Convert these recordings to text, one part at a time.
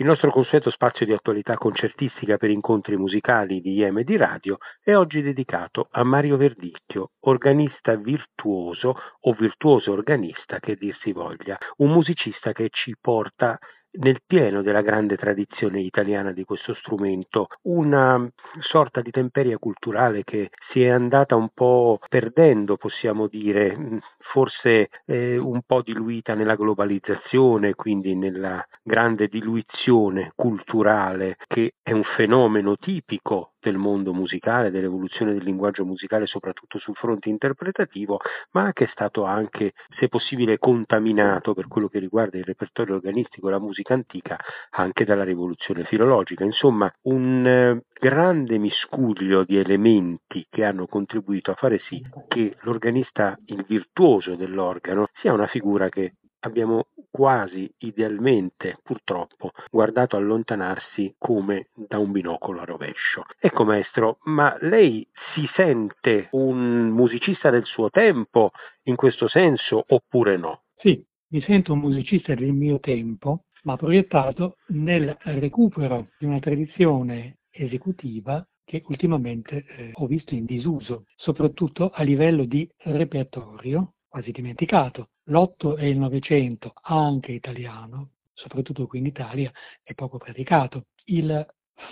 Il nostro consueto spazio di attualità concertistica per incontri musicali di IEM e di radio è oggi dedicato a Mario Verdicchio, organista virtuoso o virtuoso organista che dir si voglia, un musicista che ci porta nel pieno della grande tradizione italiana di questo strumento, una sorta di temperia culturale che si è andata un po' perdendo, possiamo dire, forse eh, un po' diluita nella globalizzazione, quindi nella grande diluizione culturale che è un fenomeno tipico del mondo musicale, dell'evoluzione del linguaggio musicale, soprattutto sul fronte interpretativo, ma che è stato anche, se possibile, contaminato per quello che riguarda il repertorio organistico e la musica antica anche dalla rivoluzione filologica. Insomma, un eh, grande miscuglio di elementi che hanno contribuito a fare sì che l'organista, il virtuoso dell'organo, sia una figura che abbiamo quasi idealmente, purtroppo, guardato allontanarsi come da un binocolo a rovescio. Ecco maestro, ma lei si sente un musicista del suo tempo in questo senso oppure no? Sì, mi sento un musicista del mio tempo, ma proiettato nel recupero di una tradizione esecutiva che ultimamente eh, ho visto in disuso, soprattutto a livello di repertorio, quasi dimenticato. L'otto e il Novecento, anche italiano, soprattutto qui in Italia, è poco praticato. Il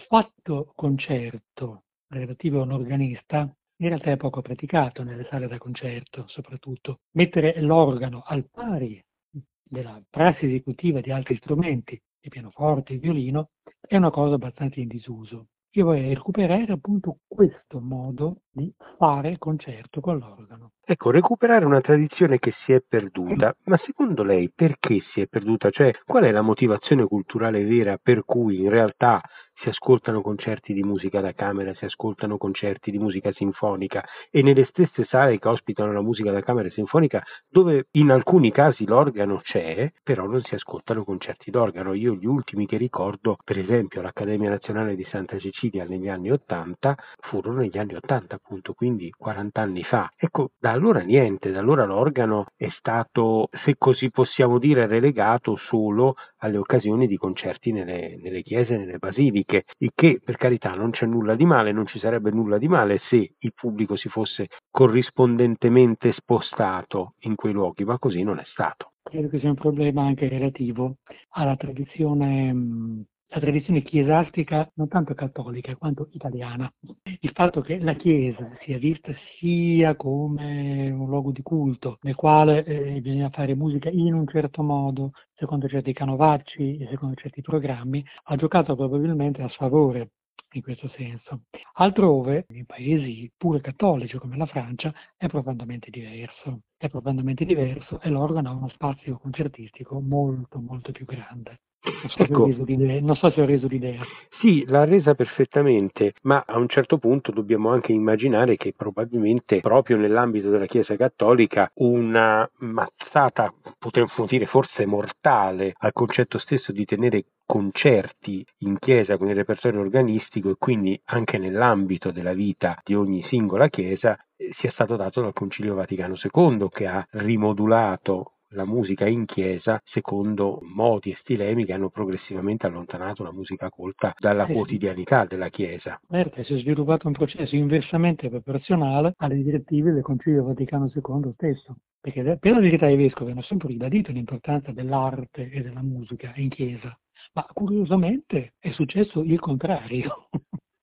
fatto concerto relativo a un organista in realtà è poco praticato nelle sale da concerto, soprattutto. Mettere l'organo al pari della prassi esecutiva di altri strumenti, il pianoforte, il violino, è una cosa abbastanza in disuso. Io vorrei recuperare appunto questo modo di fare concerto con l'organo. Ecco, recuperare una tradizione che si è perduta, ma secondo lei perché si è perduta? Cioè, qual è la motivazione culturale vera per cui in realtà si ascoltano concerti di musica da camera, si ascoltano concerti di musica sinfonica e nelle stesse sale che ospitano la musica da camera sinfonica, dove in alcuni casi l'organo c'è, però non si ascoltano concerti d'organo. Io gli ultimi che ricordo, per esempio l'Accademia Nazionale di Santa Cecilia negli anni Ottanta, furono negli anni Ottanta appunto, quindi 40 anni fa. Ecco, da allora niente, da allora l'organo è stato, se così possiamo dire, relegato solo alle occasioni di concerti nelle, nelle chiese, nelle basiliche pubbliche, il che per carità non c'è nulla di male, non ci sarebbe nulla di male se il pubblico si fosse corrispondentemente spostato in quei luoghi, ma così non è stato. Credo che sia un problema anche relativo alla tradizione la tradizione chiesastica non tanto cattolica quanto italiana. Il fatto che la Chiesa sia vista sia come un luogo di culto nel quale eh, bisogna fare musica in un certo modo, secondo certi canovacci e secondo certi programmi, ha giocato probabilmente a sfavore in questo senso. Altrove, in paesi pure cattolici come la Francia, è profondamente diverso. È profondamente diverso e l'organo ha uno spazio concertistico molto molto più grande. Non so, ecco, non so, se ho reso l'idea. Sì, l'ha resa perfettamente, ma a un certo punto dobbiamo anche immaginare che probabilmente proprio nell'ambito della Chiesa Cattolica una mazzata, potremmo dire forse mortale, al concetto stesso di tenere concerti in chiesa con il repertorio organistico e quindi anche nell'ambito della vita di ogni singola chiesa eh, sia stato dato dal Concilio Vaticano II che ha rimodulato la musica in chiesa secondo modi e stilemi che hanno progressivamente allontanato la musica colta dalla eh, quotidianità della chiesa. Certo, si è sviluppato un processo inversamente proporzionale alle direttive del Concilio Vaticano II stesso, perché per la verità i vescovi hanno sempre ribadito l'importanza dell'arte e della musica in chiesa, ma curiosamente è successo il contrario.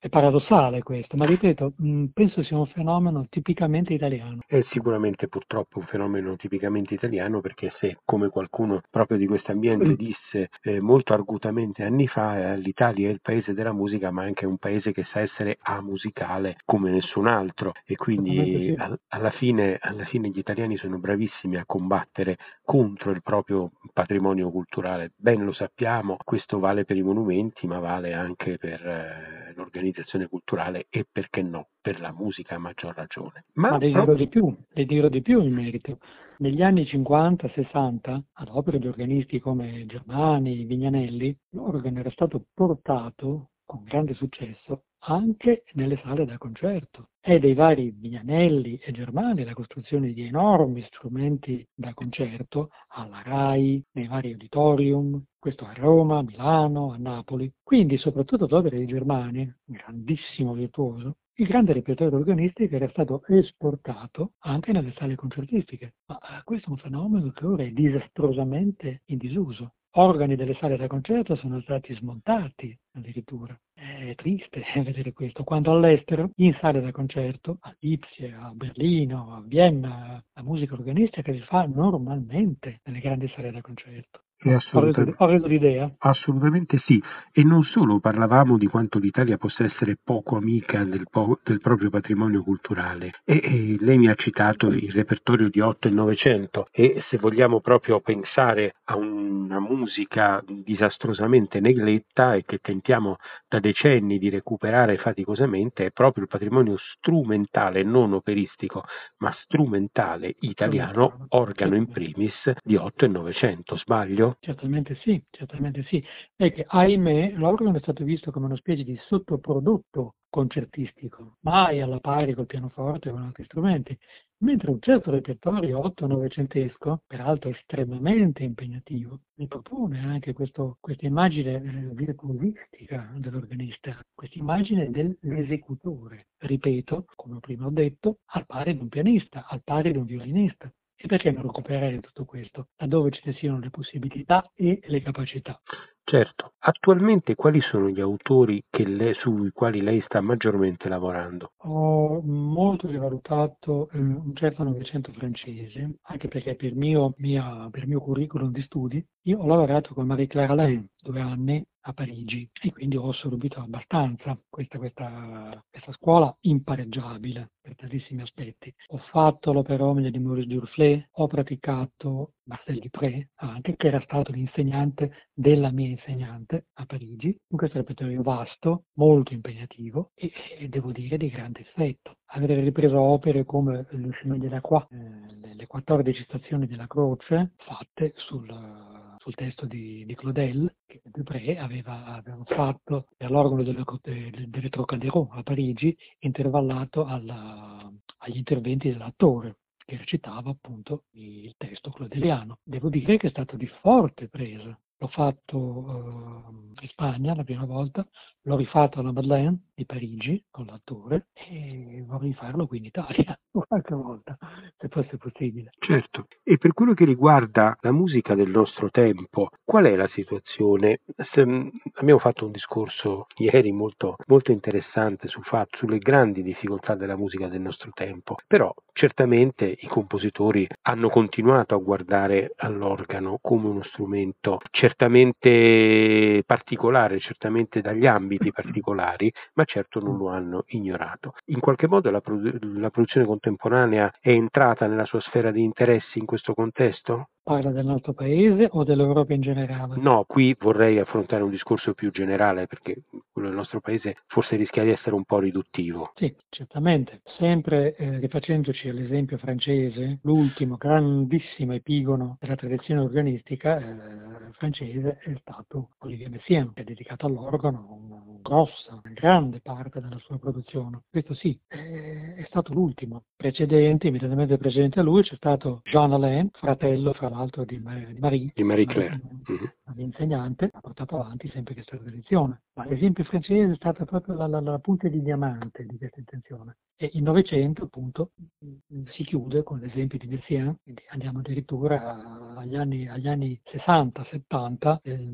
È paradossale questo, ma ripeto, mm, penso sia un fenomeno tipicamente italiano. È sicuramente purtroppo un fenomeno tipicamente italiano perché se, come qualcuno proprio di questo ambiente mm. disse eh, molto argutamente anni fa, eh, l'Italia è il paese della musica, ma anche un paese che sa essere amusicale come nessun altro e quindi sì. al, alla, fine, alla fine gli italiani sono bravissimi a combattere contro il proprio patrimonio culturale. Ben lo sappiamo, questo vale per i monumenti, ma vale anche per eh, l'organizzazione culturale e perché no, per la musica a maggior ragione. Ma, Ma le dirò proprio... di più, le dirò di più in merito. Negli anni 50-60, ad opera di organisti come Germani, Vignanelli, l'organo era stato portato con grande successo anche nelle sale da concerto e dei vari Vignanelli e Germani la costruzione di enormi strumenti da concerto alla RAI, nei vari auditorium, questo a Roma, a Milano, a Napoli. Quindi, soprattutto d'opera di Germani, grandissimo virtuoso, il grande repertorio organistica era stato esportato anche nelle sale concertistiche, ma eh, questo è un fenomeno che ora è disastrosamente in disuso organi delle sale da concerto sono stati smontati addirittura. È triste vedere questo, quando all'estero, in sale da concerto, a Lipsia, a Berlino, a Vienna, la musica organistica si fa normalmente nelle grandi sale da concerto. Assolutamente, ho reso l'idea? Assolutamente sì, e non solo parlavamo di quanto l'Italia possa essere poco amica del, po- del proprio patrimonio culturale e, e, lei mi ha citato il repertorio di 8 e 900 e se vogliamo proprio pensare a una musica disastrosamente negletta e che tentiamo da decenni di recuperare faticosamente è proprio il patrimonio strumentale, non operistico, ma strumentale italiano, organo in primis di 8 e 900, sbaglio? Certamente sì, certamente sì. È che, ahimè, l'organo è stato visto come una specie di sottoprodotto concertistico, mai alla pari col pianoforte o con altri strumenti, mentre un certo repertorio 8-900esco, peraltro estremamente impegnativo, mi propone anche questo, questa immagine eh, virtuosistica dell'organista, questa immagine dell'esecutore, ripeto, come prima ho detto, al pari di un pianista, al pari di un violinista. E perché non recuperare tutto questo, laddove ce ne siano le possibilità e le capacità? Certo, attualmente quali sono gli autori lei, sui quali lei sta maggiormente lavorando? Ho molto rivalutato eh, un certo Novecento francese, anche perché per mio, mia, per mio curriculum di studi io ho lavorato con Marie-Claire Alain due anni a Parigi e quindi ho assorbito abbastanza questa, questa, questa scuola impareggiabile per tantissimi aspetti. Ho fatto l'opera omnia di Maurice Durflé, ho praticato Marcel Dupré anche, che era stato l'insegnante della mia insegnante a Parigi, questo repertorio vasto, molto impegnativo e, e devo dire di grande effetto. Avere ripreso opere come Le Chemin de la Croix, eh, le 14 stazioni della croce, fatte sul sul testo di, di Claudel, che Dupré aveva, aveva fatto per l'organo delle, delle Trocadero a Parigi, intervallato alla, agli interventi dell'attore che recitava appunto il testo claudeliano. Devo dire che è stato di forte presa. L'ho fatto eh, in Spagna la prima volta, l'ho rifatto alla Madeleine di Parigi con l'attore e vorrei farlo qui in Italia qualche volta, se fosse possibile. Certo, e per quello che riguarda la musica del nostro tempo, qual è la situazione? Se, abbiamo fatto un discorso ieri molto, molto interessante su fatto, sulle grandi difficoltà della musica del nostro tempo, però certamente i compositori hanno continuato a guardare all'organo come uno strumento certamente particolare, certamente dagli ambiti particolari, ma certo non lo hanno ignorato. In qualche modo la, la produzione contemporanea è entrata nella sua sfera di interessi in questo contesto? Parla del nostro paese o dell'Europa in generale? No, qui vorrei affrontare un discorso più generale perché quello del nostro paese forse rischia di essere un po' riduttivo. Sì, certamente. Sempre eh, rifacendoci all'esempio francese, l'ultimo grandissimo epigono della tradizione organistica eh, francese è stato Olivier Messiaen, che ha dedicato all'organo una grossa, una grande parte della sua produzione. Questo sì, è, è stato l'ultimo. Precedente, immediatamente precedente a lui, c'è stato Jean Alain, fratello fra l'altro di, Marie, di Marie Claire, mm-hmm. l'insegnante, ha portato avanti sempre questa tradizione. Ma l'esempio francese è stata proprio la, la, la punta di diamante di questa intenzione. E il Novecento, appunto, si chiude con l'esempio di Messiaen, quindi andiamo addirittura agli anni, agli anni 60-70 del,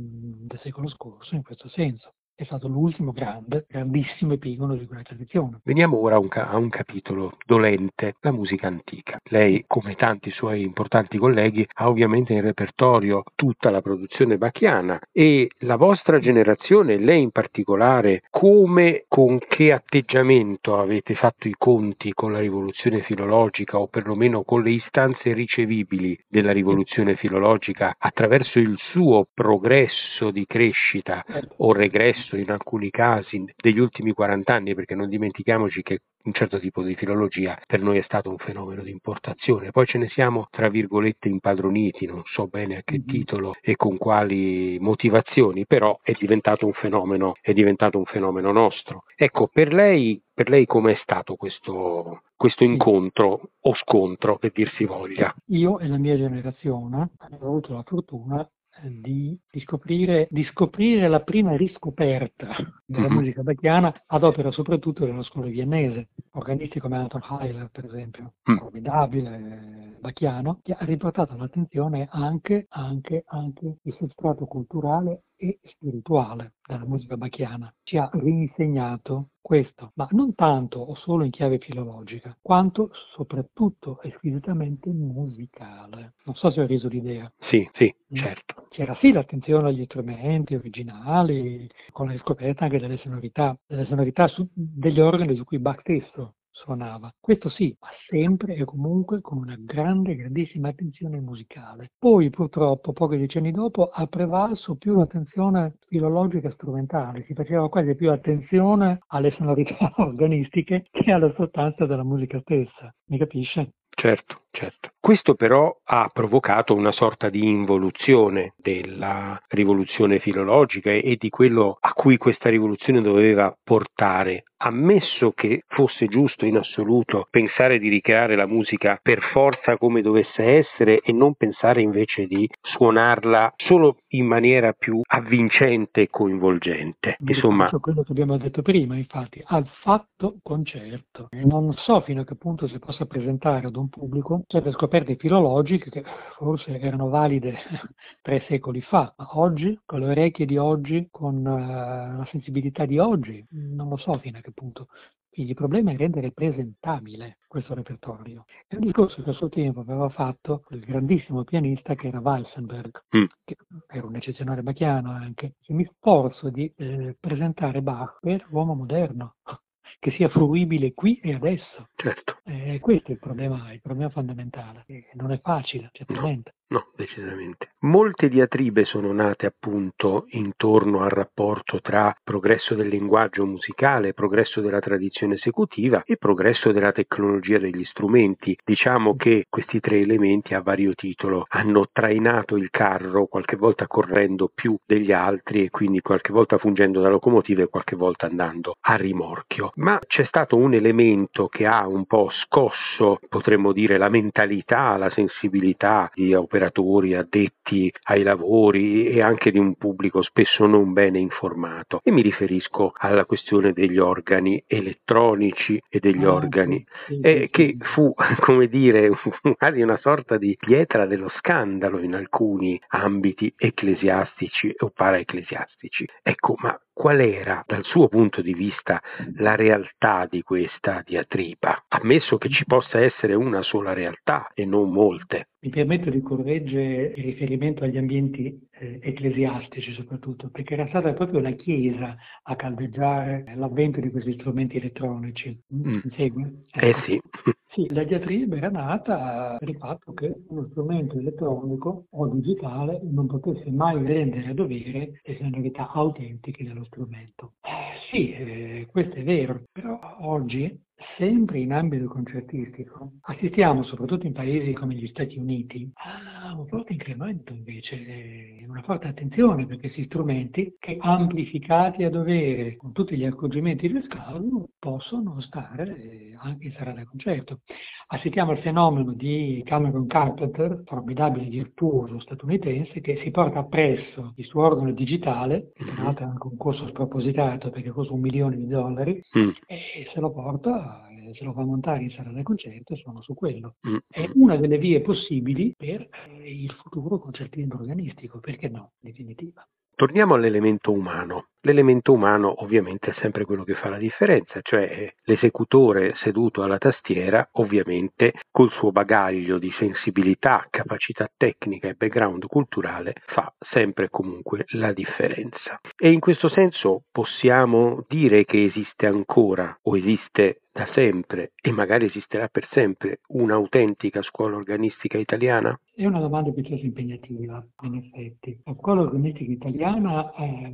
del secolo scorso in questo senso è stato l'ultimo grande, grandissimo epigono di quella tradizione. Veniamo ora a un, ca- a un, capitolo dolente, la musica antica. Lei, come tanti suoi importanti colleghi, ha ovviamente in repertorio tutta la produzione bacchiana e la vostra generazione, lei in particolare, come, con che atteggiamento avete fatto i conti con la rivoluzione filologica o perlomeno con le istanze ricevibili della rivoluzione filologica attraverso il suo progresso di crescita o regresso in alcuni casi degli ultimi 40 anni, perché non dimentichiamoci che un certo tipo di filologia per noi è stato un fenomeno di importazione. Poi ce ne siamo, tra virgolette, impadroniti, non so bene a che mm-hmm. titolo e con quali motivazioni, però è diventato un fenomeno, è diventato un fenomeno nostro. Ecco, per lei, per lei com'è stato questo, questo incontro o scontro, per dir si voglia? Io e la mia generazione abbiamo avuto la fortuna di, di, scoprire, di, scoprire, la prima riscoperta della mm-hmm. musica bacchiana ad opera soprattutto della scuola viennese, organisti come Anton Heiler per esempio, mm. formidabile bacchiano, che ha riportato l'attenzione anche, anche, anche il substrato culturale e spirituale della musica bacchiana. Ci ha rinsegnato questo, ma non tanto o solo in chiave filologica, quanto soprattutto e squisitamente musicale. Non so se ho reso l'idea. Sì, sì, mm. certo. C'era sì l'attenzione agli strumenti originali, con la scoperta anche delle sonorità, delle sonorità su, degli organi su cui Bach stesso suonava. Questo sì, ma sempre e comunque con una grande, grandissima attenzione musicale. Poi purtroppo, pochi decenni dopo, ha prevalso più l'attenzione filologica strumentale, si faceva quasi più attenzione alle sonorità organistiche che alla sostanza della musica stessa. Mi capisce? Certo, certo. Questo però ha provocato una sorta di involuzione della rivoluzione filologica e di quello a cui questa rivoluzione doveva portare, ammesso che fosse giusto in assoluto pensare di ricreare la musica per forza come dovesse essere e non pensare invece di suonarla solo in maniera più avvincente e coinvolgente. Insomma, quello che abbiamo detto prima, infatti, al fatto concerto. Non so fino a che punto si possa presentare ad un pubblico certe scoperte filologiche che forse erano valide tre secoli fa, ma oggi, con le orecchie di oggi, con uh, la sensibilità di oggi, non lo so fino a che punto. Quindi il problema è rendere presentabile questo repertorio. È un discorso che a suo tempo aveva fatto il grandissimo pianista che era Weissenberg, mm. che era un eccezionale bacchiano anche, che mi sforzo di eh, presentare Bach per l'uomo moderno che sia fruibile qui e adesso. Certo. Eh, questo è il problema, il problema fondamentale. Eh, non è facile, certamente. No, decisamente. Molte diatribe sono nate appunto intorno al rapporto tra progresso del linguaggio musicale, progresso della tradizione esecutiva e progresso della tecnologia degli strumenti. Diciamo che questi tre elementi a vario titolo hanno trainato il carro, qualche volta correndo più degli altri e quindi qualche volta fungendo da locomotiva e qualche volta andando a rimorchio. Ma c'è stato un elemento che ha un po' scosso, potremmo dire, la mentalità, la sensibilità di operatori operatori, addetti ai lavori e anche di un pubblico spesso non bene informato. E mi riferisco alla questione degli organi elettronici e degli ah, organi, sì, sì, eh, che fu, come dire, quasi una sorta di pietra dello scandalo in alcuni ambiti ecclesiastici o paraecclesiastici. Ecco, ma qual era dal suo punto di vista la realtà di questa diatriba, ammesso che ci possa essere una sola realtà e non molte. Mi permetto di correggere il riferimento agli ambienti eh, ecclesiastici soprattutto, perché era stata proprio la Chiesa a caldeggiare l'avvento di questi strumenti elettronici. Mm. Mi segue? Eh ecco. sì. Sì, la diatriba era nata per il fatto che uno strumento elettronico o digitale non potesse mai rendere a dovere le sonorità autentiche dello strumento. Eh, sì, eh, questo è vero, però oggi sempre in ambito concertistico, assistiamo soprattutto in paesi come gli Stati Uniti a un forte incremento invece, eh, una forte attenzione per questi strumenti che amplificati a dovere con tutti gli accorgimenti del caso possono stare eh, anche in sala da concerto. Assistiamo al fenomeno di Cameron Carpenter, formidabile virtuoso statunitense, che si porta appresso il suo organo digitale, che tra l'altro è anche un costo spropositato perché costa un milione di dollari, mm. e se lo porta se lo fa montare in sala da concerto sono su quello. Mm. È una delle vie possibili per eh, il futuro concertismo organistico, perché no, in definitiva. Torniamo all'elemento umano. L'elemento umano ovviamente è sempre quello che fa la differenza, cioè l'esecutore seduto alla tastiera ovviamente col suo bagaglio di sensibilità, capacità tecnica e background culturale fa sempre e comunque la differenza. E in questo senso possiamo dire che esiste ancora o esiste da sempre e magari esisterà per sempre un'autentica scuola organistica italiana? È una domanda piuttosto impegnativa, in effetti. La scuola organistica italiana è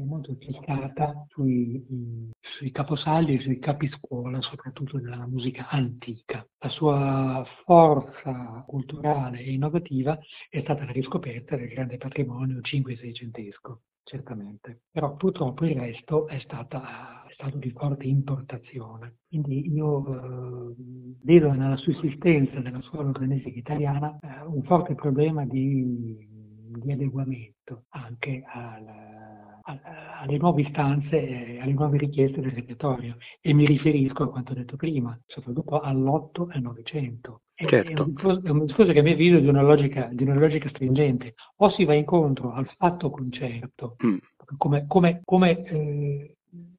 è molto calcata sui, sui caposaldi e sui capiscuola, soprattutto della musica antica. La sua forza culturale e innovativa è stata la riscoperta del grande patrimonio 5-600esco certamente, però purtroppo il resto è, stata, stato di forte importazione. Quindi io eh, vedo nella sussistenza della scuola urbanistica italiana eh, un forte problema di, di adeguamento anche al, al, alle nuove istanze e alle nuove richieste del repertorio e mi riferisco a quanto detto prima, soprattutto all'8 e al 900. Certo. È un discorso che mi avviso di una, logica, di una logica stringente. O si va incontro al fatto concerto, mm. come, come, come eh,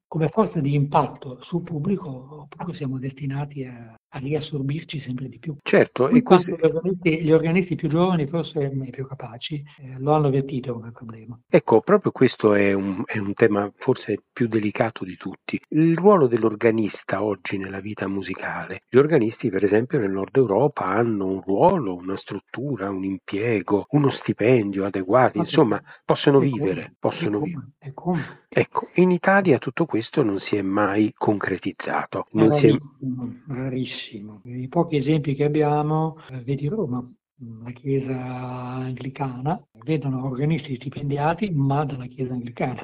come forza di impatto sul pubblico oppure siamo destinati a, a riassorbirci sempre di più. Certo, e questo... gli, organisti, gli, organisti, più giovani, forse i più capaci, eh, lo hanno avvertito come problema. Ecco, proprio questo è un, è un, tema forse più delicato di tutti. Il ruolo dell'organista oggi nella vita musicale. Gli organisti, per esempio, nel nord Europa hanno un ruolo, una struttura, un impiego, uno stipendio adeguati, insomma, possono vivere. Possono vivere. Ecco, in Italia tutto questo non si è mai concretizzato. Non rarissimo, è... rarissimo. I pochi esempi che abbiamo, eh, vedi Roma, la Chiesa anglicana, vedono organisti stipendiati ma dalla Chiesa anglicana.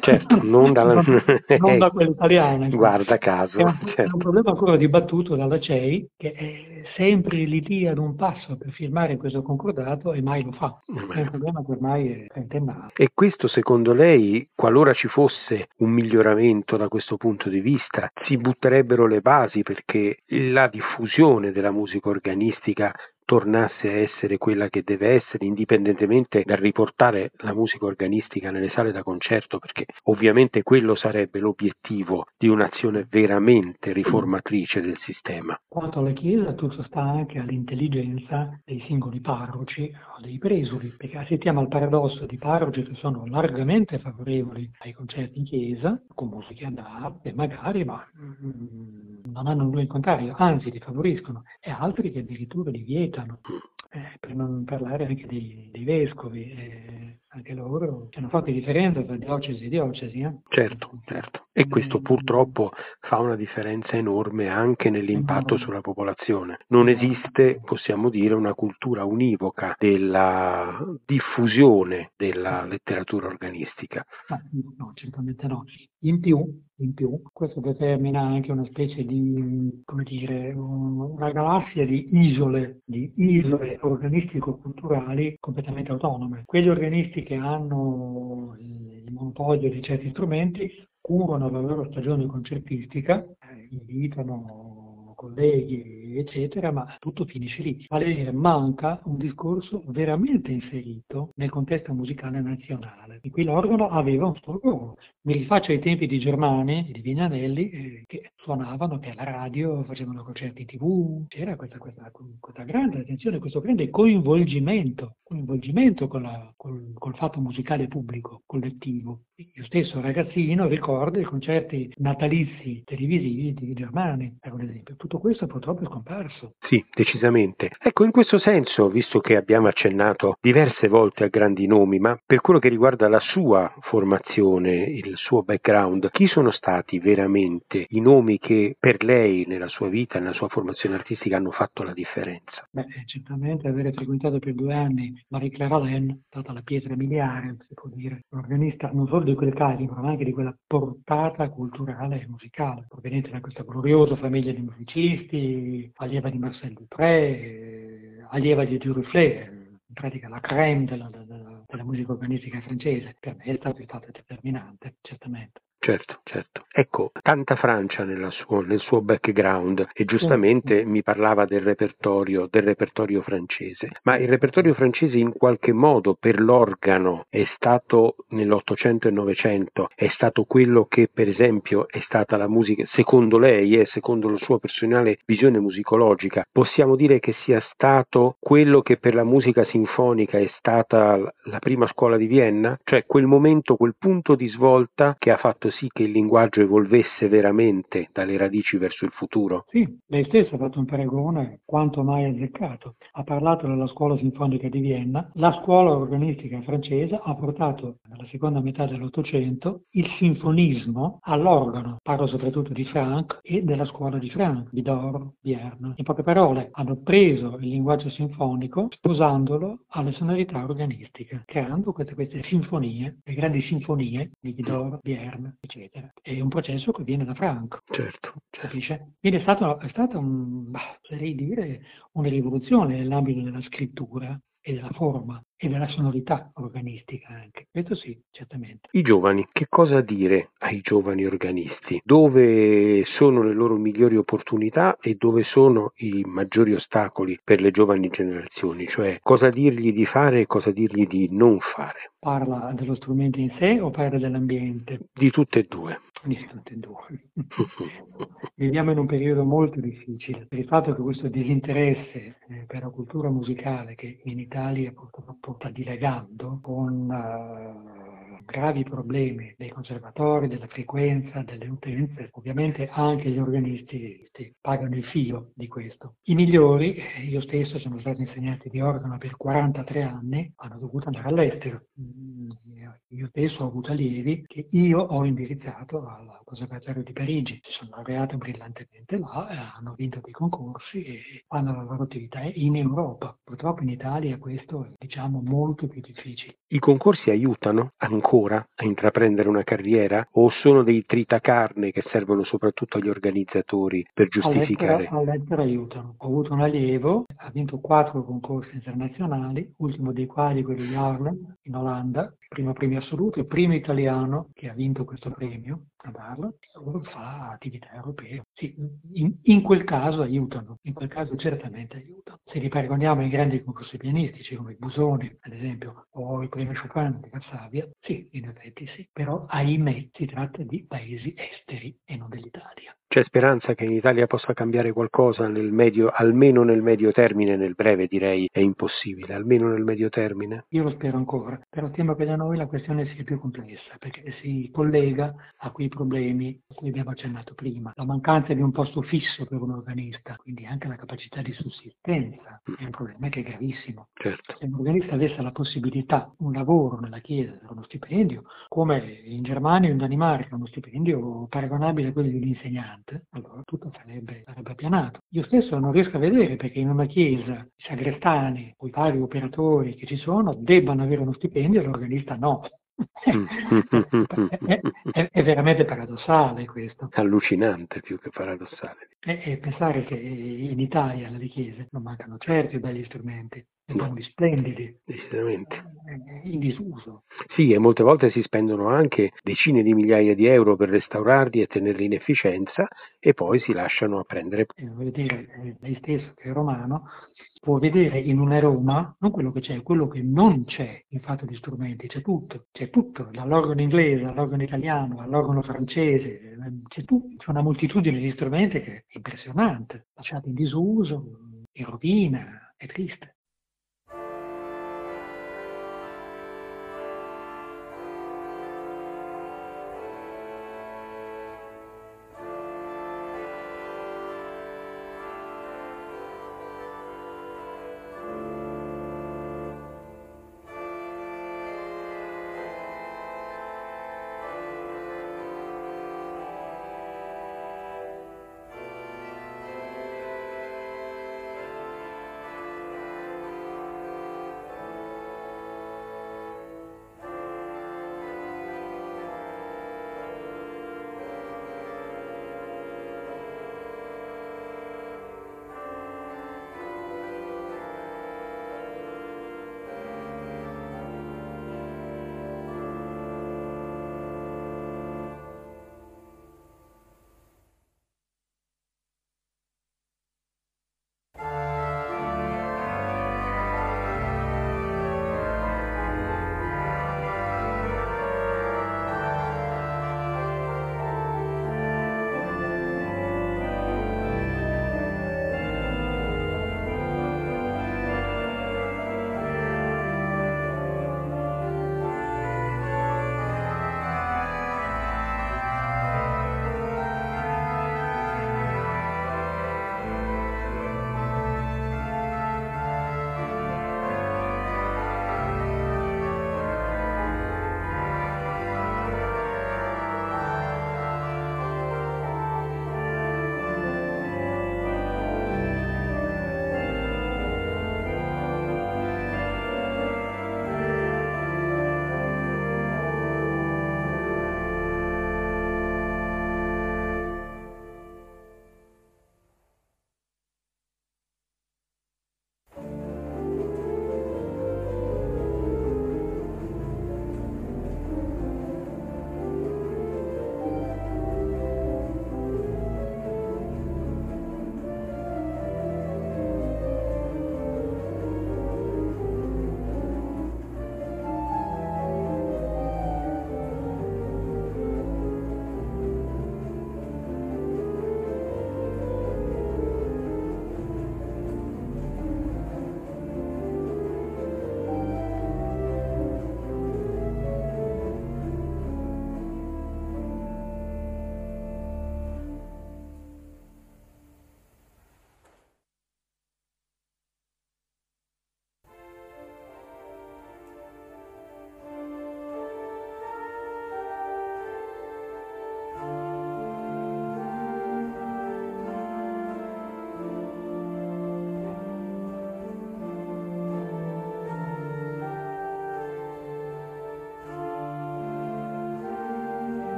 Certo, non, dalla... non da quella italiana. Guarda caso. È un, certo. un, problema ancora dibattuto dalla CEI, che è sempre lì lì ad un passo per firmare questo concordato e mai lo fa. È un problema che ormai è trentennale. E questo secondo lei, qualora ci fosse un miglioramento da questo punto di vista, si butterebbero le basi perché la diffusione della musica organistica tornasse a essere quella che deve essere, indipendentemente dal riportare la musica organistica nelle sale da concerto, perché ovviamente quello sarebbe l'obiettivo di un'azione veramente riformatrice del sistema. Quanto alla Chiesa, tutto sta anche all'intelligenza dei singoli parroci o dei presuli, perché assistiamo al paradosso di parroci che sono largamente favorevoli ai concerti in chiesa, con musiche adatte, magari, ma mm, non hanno nulla in contrario, anzi li favoriscono, e altri che addirittura li vietano aiutano, eh, per non parlare anche dei, dei vescovi, eh, anche loro una forte differenza tra diocesi e diocesi. Eh? Certo, certo. E questo purtroppo fa una differenza enorme anche nell'impatto sulla popolazione. Non esiste, possiamo dire, una cultura univoca della diffusione della letteratura organistica. No, certamente no. In più, in più, questo determina anche una specie di, come dire, una galassia di isole, di isole organistico-culturali completamente autonome. Quegli organisti che hanno il monopolio di certi strumenti curano la loro stagione concertistica, eh, invitano colleghi, eccetera, ma tutto finisce lì. Vale a dire, manca un discorso veramente inserito nel contesto musicale nazionale, in cui l'organo aveva un suo ruolo. Mi rifaccio ai tempi di Germani e di Vignanelli, eh, che suonavano, che alla radio facevano concerti tv, c'era questa, questa, questa grande attenzione, questo grande coinvolgimento, coinvolgimento con la, col, col fatto musicale pubblico, collettivo. Io stesso ragazzino ricordo i concerti natalizi televisivi di Germani, per esempio. Tutto questo purtroppo è scomparso. Sì, decisamente. Ecco, in questo senso, visto che abbiamo accennato diverse volte a grandi nomi, ma per quello che riguarda la sua formazione, il suo background, chi sono stati veramente i nomi che per lei nella sua vita, nella sua formazione artistica hanno fatto la differenza? Beh, certamente avere frequentato per due anni Marie-Claire Alain, stata la pietra miliare, si può dire, organista non solo di quel carico, ma anche di quella portata culturale e musicale, proveniente da questa gloriosa famiglia di musicisti, allieva di Marcel Dupré, allieva di Duruflé, in pratica la creme della, della, della musica organistica francese, per me è stato determinante, certamente. Certo, certo. Ecco, tanta Francia suo, nel suo background e giustamente mi parlava del repertorio, del repertorio francese, ma il repertorio francese in qualche modo per l'organo è stato nell'Ottocento e Novecento, è stato quello che per esempio è stata la musica, secondo lei e secondo la sua personale visione musicologica, possiamo dire che sia stato quello che per la musica sinfonica è stata la prima scuola di Vienna, cioè quel momento, quel punto di svolta che ha fatto sì che il linguaggio evolvesse severamente dalle radici verso il futuro? Sì, lei stessa ha fatto un paragone quanto mai azzeccato. Ha parlato della scuola sinfonica di Vienna. La scuola organistica francese ha portato nella seconda metà dell'Ottocento il sinfonismo all'organo. Parlo soprattutto di Franck e della scuola di Franck, Bidor, Vierna. In poche parole, hanno preso il linguaggio sinfonico sposandolo alle sonorità organistiche, creando queste, queste sinfonie, le grandi sinfonie di Bidor, Vierna, eccetera. È un processo che viene da Franck. Certo. Capisce? Quindi è stata, è stata un, bah, dire, una rivoluzione nell'ambito della scrittura e della forma e della sonorità organistica anche. Questo sì, certamente. I giovani, che cosa dire ai giovani organisti? Dove sono le loro migliori opportunità e dove sono i maggiori ostacoli per le giovani generazioni? Cioè cosa dirgli di fare e cosa dirgli di non fare? Parla dello strumento in sé o parla dell'ambiente? Di tutte e due. Di tutte e due. Viviamo in un periodo molto difficile per il fatto che questo disinteresse eh, per la cultura musicale che in Italia purtroppo sta dilagando con uh, gravi problemi dei conservatori, della frequenza, delle utenze, ovviamente anche gli organisti pagano il filo di questo. I migliori, eh, io stesso sono stato insegnante di organo per 43 anni, hanno dovuto andare all'estero. Mm, io stesso ho avuto allievi che io ho indirizzato al Conservatorio di Parigi, si sono laureati brillantemente là, eh, hanno vinto dei concorsi e fanno la loro attività in Europa. Purtroppo in Italia questo è diciamo molto più difficile. I concorsi aiutano ancora a intraprendere una carriera o sono dei tritacarne che servono soprattutto agli organizzatori per giustificare? All'estero, all'estero aiutano. Ho avuto un allievo, ha vinto quattro concorsi internazionali, ultimo dei quali quello di Harlem in Olanda, primo premio assoluto, il primo italiano che ha vinto questo premio a darlo, fa attività europee. Sì, in, in, quel caso aiutano, in quel caso certamente aiutano. Se li paragoniamo ai grandi concorsi pianistici come il Ad esempio, o il premio Chopin di Varsavia, sì, in effetti sì, però ahimè si tratta di paesi esteri e non dell'Italia. C'è speranza che in Italia possa cambiare qualcosa nel medio, almeno nel medio termine, nel breve direi è impossibile, almeno nel medio termine? Io lo spero ancora, però temo che da noi la questione sia più complessa, perché si collega a quei problemi a cui abbiamo accennato prima. La mancanza di un posto fisso per un organista, quindi anche la capacità di sussistenza, è un problema che è gravissimo. Certo. Se un organista avesse la possibilità, un lavoro nella Chiesa, uno stipendio, come in Germania o in Danimarca, uno stipendio paragonabile a quello di un insegnante, costante, allora tutto sarebbe, sarebbe appianato. Io stesso non riesco a vedere perché in una chiesa i sagrestani o i vari operatori che ci sono debbano avere uno stipendio e l'organista no. è, è, è, veramente paradossale questo. Allucinante più che paradossale. E, e pensare che in Italia nelle chiese non mancano certi belli strumenti, no. splendidi, decisamente eh, in disuso. Sì, e molte volte si spendono anche decine di migliaia di euro per restaurarli e tenerli in efficienza e poi si lasciano a prendere. Eh, voglio dire, eh, lei stesso che è romano può vedere in una Roma non quello che c'è, quello che non c'è in fatto di strumenti, c'è tutto, c'è tutto, dall'organo inglese all'organo italiano, all'organo francese, c'è, tutto, c'è una moltitudine di strumenti che è impressionante, lasciati in disuso, in rovina, è triste.